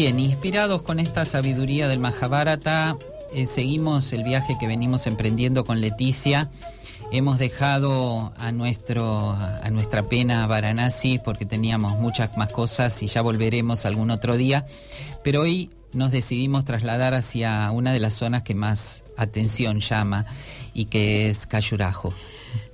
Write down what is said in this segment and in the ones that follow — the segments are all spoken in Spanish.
Bien, inspirados con esta sabiduría del Mahabharata, eh, seguimos el viaje que venimos emprendiendo con Leticia. Hemos dejado a, nuestro, a nuestra pena Varanasi porque teníamos muchas más cosas y ya volveremos algún otro día. Pero hoy nos decidimos trasladar hacia una de las zonas que más atención llama y que es Cayurajo.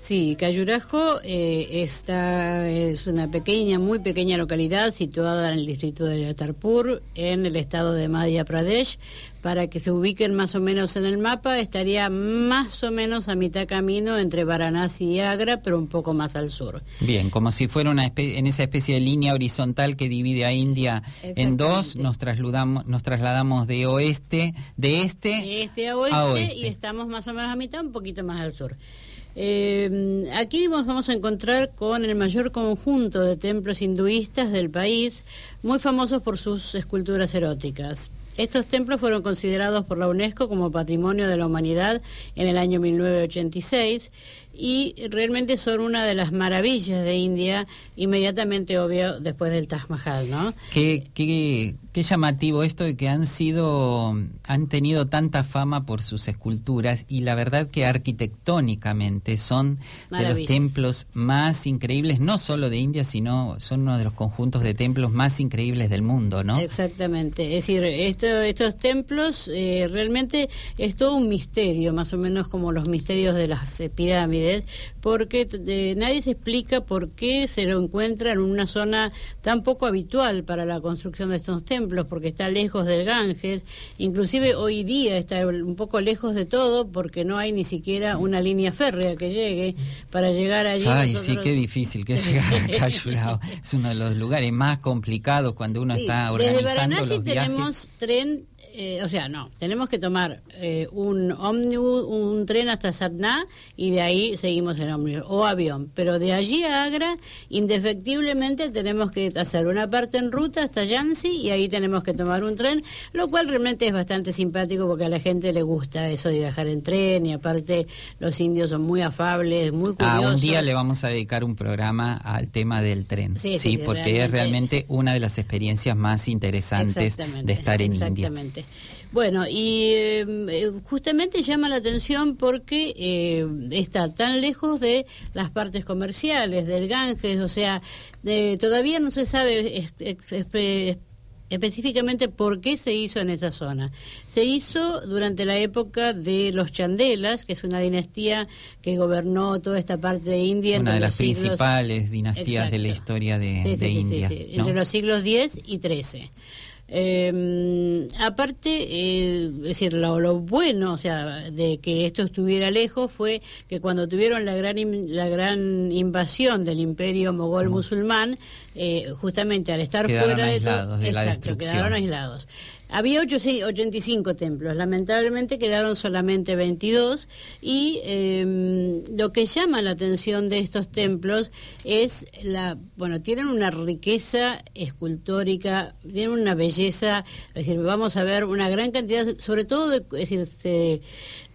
Sí, Cayurajo eh, esta es una pequeña, muy pequeña localidad situada en el distrito de Tarpur, en el estado de Madhya Pradesh. Para que se ubiquen más o menos en el mapa, estaría más o menos a mitad camino entre Varanasi y Agra, pero un poco más al sur. Bien, como si fuera una en esa especie de línea horizontal que divide a India en dos, nos trasladamos, nos trasladamos de oeste, de este, de este a oeste y estamos más o menos a mitad, un poquito más al sur. Eh, aquí nos vamos a encontrar con el mayor conjunto de templos hinduistas del país, muy famosos por sus esculturas eróticas. Estos templos fueron considerados por la UNESCO como Patrimonio de la Humanidad en el año 1986 y realmente son una de las maravillas de India, inmediatamente obvio después del Taj Mahal, ¿no? Qué, qué, qué llamativo esto de que han sido, han tenido tanta fama por sus esculturas y la verdad que arquitectónicamente son de los templos más increíbles, no solo de India, sino son uno de los conjuntos de templos más increíbles del mundo, ¿no? Exactamente, es decir, estos templos eh, realmente es todo un misterio, más o menos como los misterios de las pirámides porque eh, nadie se explica por qué se lo encuentra en una zona tan poco habitual para la construcción de estos templos, porque está lejos del Ganges, inclusive hoy día está un poco lejos de todo porque no hay ni siquiera una línea férrea que llegue para llegar allí. Ay, sí, qué difícil que es llegar a Cayurao. Es uno de los lugares más complicados cuando uno está organizando Desde los viajes. tenemos tren eh, o sea, no, tenemos que tomar eh, un ómnibus, un tren hasta Satna y de ahí seguimos en ómnibus o avión. Pero de allí a Agra, indefectiblemente tenemos que hacer una parte en ruta hasta Yansi y ahí tenemos que tomar un tren, lo cual realmente es bastante simpático porque a la gente le gusta eso de viajar en tren y aparte los indios son muy afables, muy curiosos. Ah, un día le vamos a dedicar un programa al tema del tren, sí, sí, porque es realmente una de las experiencias más interesantes de estar en India. Bueno, y eh, justamente llama la atención porque eh, está tan lejos de las partes comerciales, del Ganges, o sea, todavía no se sabe específicamente por qué se hizo en esa zona. Se hizo durante la época de los Chandelas, que es una dinastía que gobernó toda esta parte de India. Una de las principales dinastías de la historia de, India. Entre los siglos X y XIII. Eh, aparte, eh, es decir, lo, bueno, o sea, de que esto estuviera lejos fue que cuando tuvieron la gran la gran invasión del Imperio mogol musulmán, eh, justamente al estar fuera de todo, exacto, quedaron aislados. Había 85 templos, lamentablemente quedaron solamente 22 y em, lo que llama la atención de estos templos es la, bueno, tienen una riqueza escultórica, tienen una belleza, es decir, vamos a ver una gran cantidad, sobre todo, de, decir, se,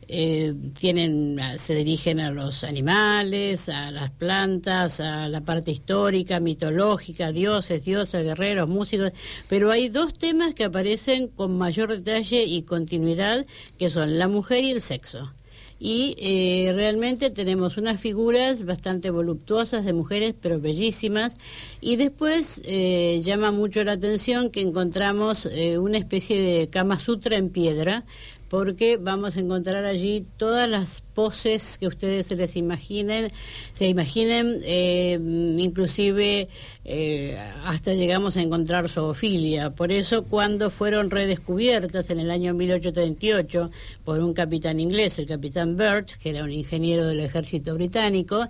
eh, tienen, se dirigen a los animales, a las plantas, a la parte histórica, mitológica, dioses, dioses, guerreros, músicos, pero hay dos temas que aparecen con mayor detalle y continuidad, que son la mujer y el sexo y eh, realmente tenemos unas figuras bastante voluptuosas de mujeres, pero bellísimas. Y después eh, llama mucho la atención que encontramos una especie de Kama Sutra en piedra, porque vamos a encontrar allí todas las poses que ustedes se les imaginen, se imaginen, eh, inclusive eh, hasta llegamos a encontrar zoofilia. Por eso, cuando fueron redescubiertas en el año 1838 por un capitán inglés, el capitán Burt, que era un ingeniero del ejército británico,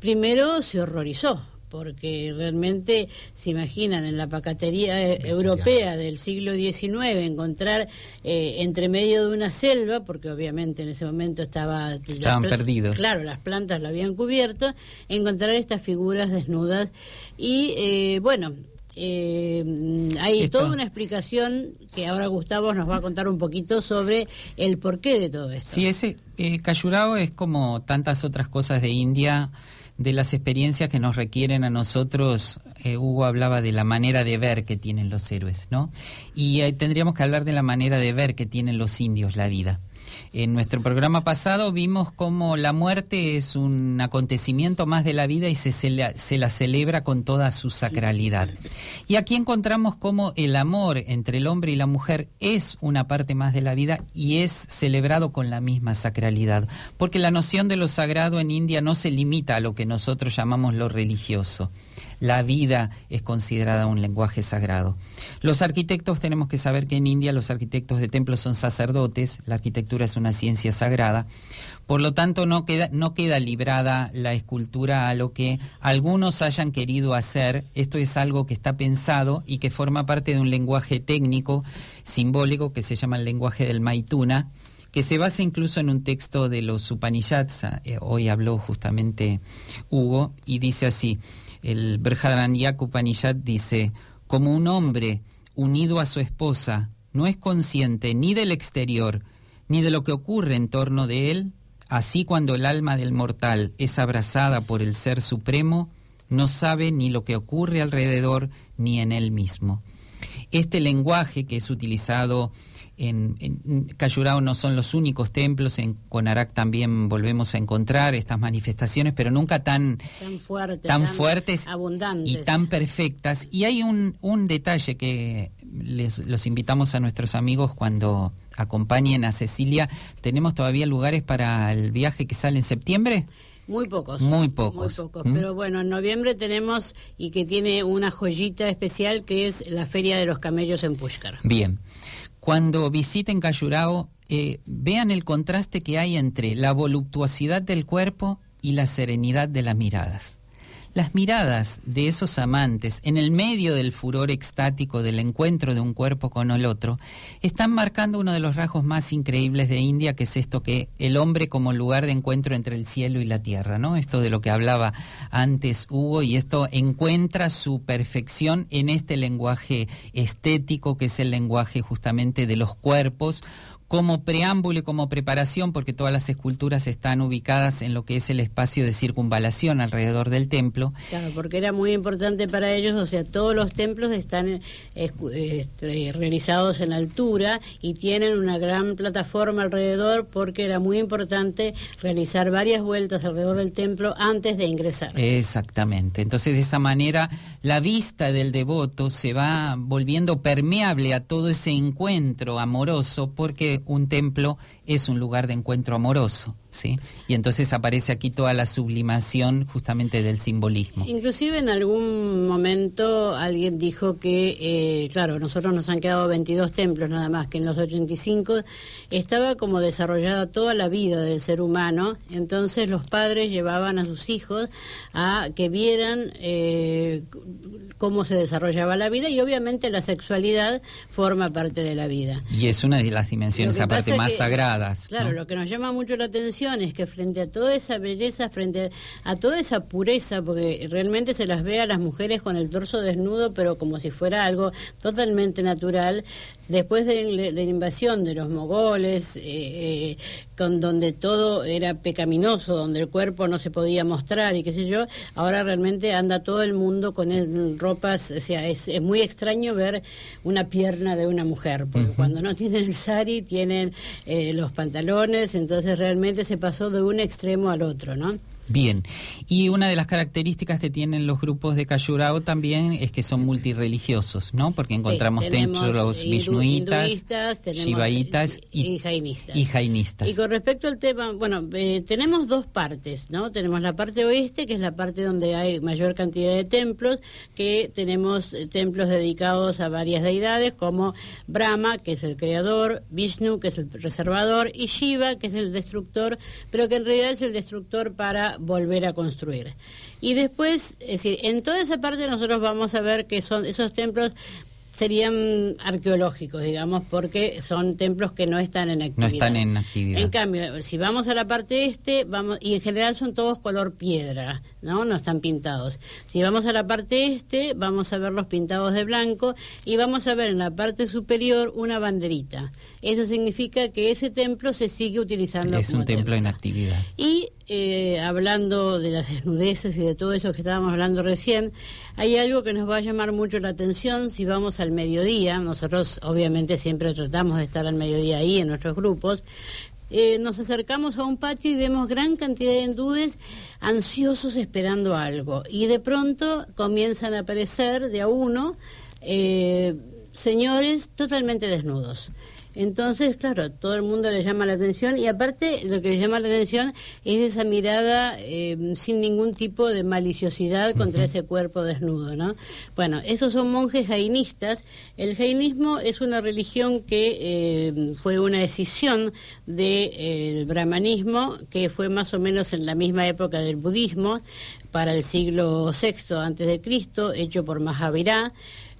primero se horrorizó porque realmente se imaginan en la pacatería eh, europea del siglo XIX encontrar eh, entre medio de una selva, porque obviamente en ese momento estaba... Estaban perdidos. Claro, las plantas lo habían cubierto, encontrar estas figuras desnudas y eh, bueno... hay toda una explicación que ahora Gustavo nos va a contar un poquito sobre el porqué de todo esto. Sí, ese Cayurao es como tantas otras cosas de India, de las experiencias que nos requieren a nosotros, eh, Hugo hablaba de la manera de ver que tienen los héroes, ¿no? Y eh, tendríamos que hablar de la manera de ver que tienen los indios la vida. En nuestro programa pasado vimos cómo la muerte es un acontecimiento más de la vida y se, la, celebra con toda su sacralidad. Y aquí encontramos cómo el amor entre el hombre y la mujer es una parte más de la vida y es celebrado con la misma sacralidad. Porque la noción de lo sagrado en India no se limita a lo que nosotros llamamos lo religioso la vida es considerada un lenguaje sagrado. Los arquitectos tenemos que saber que en India los arquitectos de templos son sacerdotes, la arquitectura es una ciencia sagrada, por lo tanto no queda, no queda librada la escultura a lo que algunos hayan querido hacer, esto es algo que está pensado y que forma parte de un lenguaje técnico, simbólico, que se llama el lenguaje del Maituna, que se basa incluso en un texto de los Upanishads, eh, hoy habló justamente Hugo, y dice así, el Brhadranya Upanishad dice, como un hombre unido a su esposa no es consciente ni del exterior ni de lo que ocurre en torno de él, así cuando el alma del mortal es abrazada por el Ser Supremo, no sabe ni lo que ocurre alrededor ni en él mismo. Este lenguaje que es utilizado en, en Cayurao no son los únicos templos, en Conarac también volvemos a encontrar estas manifestaciones, pero nunca tan, tan, tan, fuertes abundantes. y tan perfectas. Y hay un, un detalle que les, los invitamos a nuestros amigos cuando acompañen a Cecilia. ¿Tenemos todavía lugares para el viaje que sale en septiembre? Muy pocos. Muy pocos. Muy pocos. ¿Mm? Pero bueno, en noviembre tenemos y que tiene una joyita especial que es la Feria de los Camellos en Pushkar. Bien. Cuando visiten Cayurao, eh, vean el contraste que hay entre la voluptuosidad del cuerpo y la serenidad de las miradas. Las miradas de esos amantes en el medio del furor extático del encuentro de un cuerpo con el otro están marcando uno de los rasgos más increíbles de India, que es esto que el hombre como lugar de encuentro entre el cielo y la tierra, ¿no? Esto de lo que hablaba antes Hugo y esto encuentra su perfección en este lenguaje estético que es el lenguaje justamente de los cuerpos como preámbulo y como preparación, porque todas las esculturas están ubicadas en lo que es el espacio de circunvalación alrededor del templo. Claro, porque era muy importante para ellos, o sea, todos los templos están este, realizados en altura y tienen una gran plataforma alrededor porque era muy importante realizar varias vueltas alrededor del templo antes de ingresar. Exactamente, entonces de esa manera la vista del devoto se va volviendo permeable a todo ese encuentro amoroso porque un templo es un lugar de encuentro amoroso, ¿sí? Y entonces aparece aquí toda la sublimación justamente del simbolismo. Inclusive en algún momento alguien dijo que, eh, claro, nosotros nos han quedado 22 templos nada más, que en los 85 estaba como desarrollada toda la vida del ser humano, entonces los padres llevaban a sus hijos a que vieran eh, cómo se desarrollaba la vida y obviamente la sexualidad forma parte de la vida. Y es una de las dimensiones aparte más que, sagradas. Claro, ¿no? lo que nos llama mucho la atención que frente a toda esa belleza, frente a toda esa pureza, porque realmente se las ve a las mujeres con el torso desnudo, pero como si fuera algo totalmente natural, después de, de la invasión de los mogoles, eh, eh, con donde todo era pecaminoso, donde el cuerpo no se podía mostrar y qué sé yo, ahora realmente anda todo el mundo con el, ropas, o sea, es, es, muy extraño ver una pierna de una mujer, porque uh -huh. cuando no tienen el sari, tienen eh, los pantalones, entonces realmente se pasó de un extremo al otro, ¿no? Bien, y una de las características que tienen los grupos de Cayurao también es que son multireligiosos, ¿no? Porque encontramos sí, templos vishnuitas, shivaitas y, y, jainistas. y, jainistas. Y con respecto al tema, bueno, eh, tenemos dos partes, ¿no? Tenemos la parte oeste, que es la parte donde hay mayor cantidad de templos, que tenemos eh, templos dedicados a varias deidades, como Brahma, que es el creador, Vishnu, que es el reservador, y Shiva, que es el destructor, pero que en realidad es el destructor para volver a construir. Y después, es decir, en toda esa parte nosotros vamos a ver que son esos templos serían arqueológicos, digamos, porque son templos que no están en actividad. No están en actividad. En cambio, si vamos a la parte este, vamos y en general son todos color piedra, ¿no? No están pintados. Si vamos a la parte este, vamos a ver los pintados de blanco y vamos a ver en la parte superior una banderita. Eso significa que ese templo se sigue utilizando. Es un templo en actividad. Y eh, hablando de las desnudeces y de todo eso que estábamos hablando recién, hay algo que nos va a llamar mucho la atención si vamos al mediodía. Nosotros obviamente siempre tratamos de estar al mediodía ahí en nuestros grupos. Eh, nos acercamos a un patio y vemos gran cantidad de hindúes ansiosos esperando algo. Y de pronto comienzan a aparecer de a uno eh, señores totalmente desnudos. Entonces, claro, todo el mundo le llama la atención y aparte lo que le llama la atención es esa mirada eh, sin ningún tipo de maliciosidad contra ese cuerpo desnudo, ¿no? Bueno, esos son monjes jainistas. El jainismo es una religión que eh, fue una decisión del de, brahmanismo, que fue más o menos en la misma época del budismo, para el siglo VI antes de Cristo, hecho por Mahavira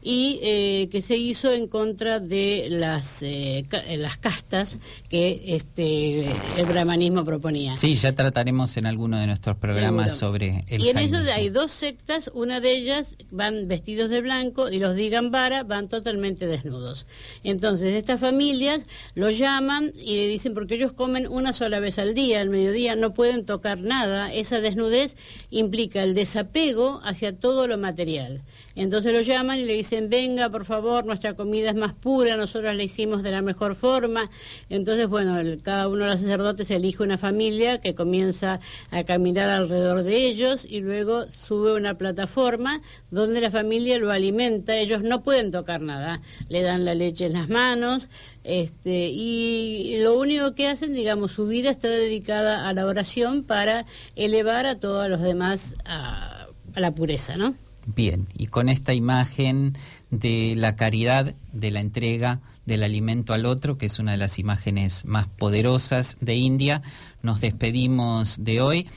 y eh, que se hizo en contra de las eh, las castas que este el brahmanismo proponía. Sí, ya trataremos en alguno de nuestros programas sobre el Y en eso hay dos sectas, una de ellas van vestidos de blanco y los Digambara van totalmente desnudos. Entonces, estas familias lo llaman y le dicen porque ellos comen una sola vez al día, al mediodía, no pueden tocar nada. Esa desnudez implica el desapego hacia todo lo material. Entonces lo llaman y le dicen venga, por favor, nuestra comida es más pura, nosotros la hicimos de la mejor forma. Entonces, bueno, cada uno de los sacerdotes elige una familia que comienza a caminar alrededor de ellos y luego sube una plataforma donde la familia lo alimenta. Ellos no pueden tocar nada, le dan la leche en las manos. Este, y lo único que hacen, digamos, su vida está dedicada a la oración para elevar a todos los demás a, a la pureza, ¿no? Bien, y con esta imagen de la caridad, de la entrega del alimento al otro, que es una de las imágenes más poderosas de India, nos despedimos de hoy.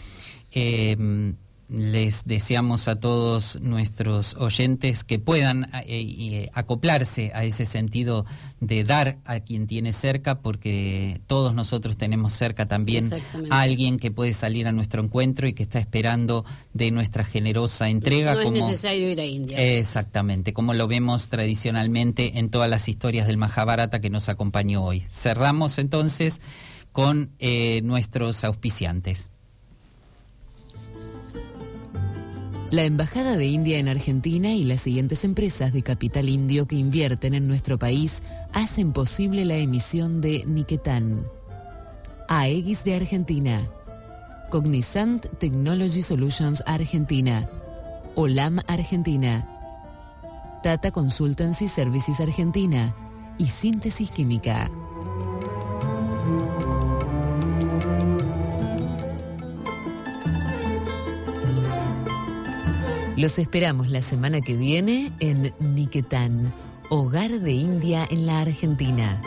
Eh, les deseamos a todos nuestros oyentes que puedan eh, eh, acoplarse a ese sentido de dar a quien tiene cerca, porque todos nosotros tenemos cerca también a alguien que puede salir a nuestro encuentro y que está esperando de nuestra generosa entrega. No, es necesario ir a India. Exactamente, como lo vemos tradicionalmente en todas las historias del Mahabharata que nos acompañó hoy. Cerramos entonces con eh, nuestros auspiciantes. La Embajada de India en Argentina y las siguientes empresas de capital indio que invierten en nuestro país hacen posible la emisión de Niquetán. AEGIS de Argentina. Cognizant Technology Solutions Argentina. OLAM Argentina. Tata Consultancy Services Argentina. Y Síntesis Química. Los esperamos la semana que viene en Niquetán, hogar de India en la Argentina.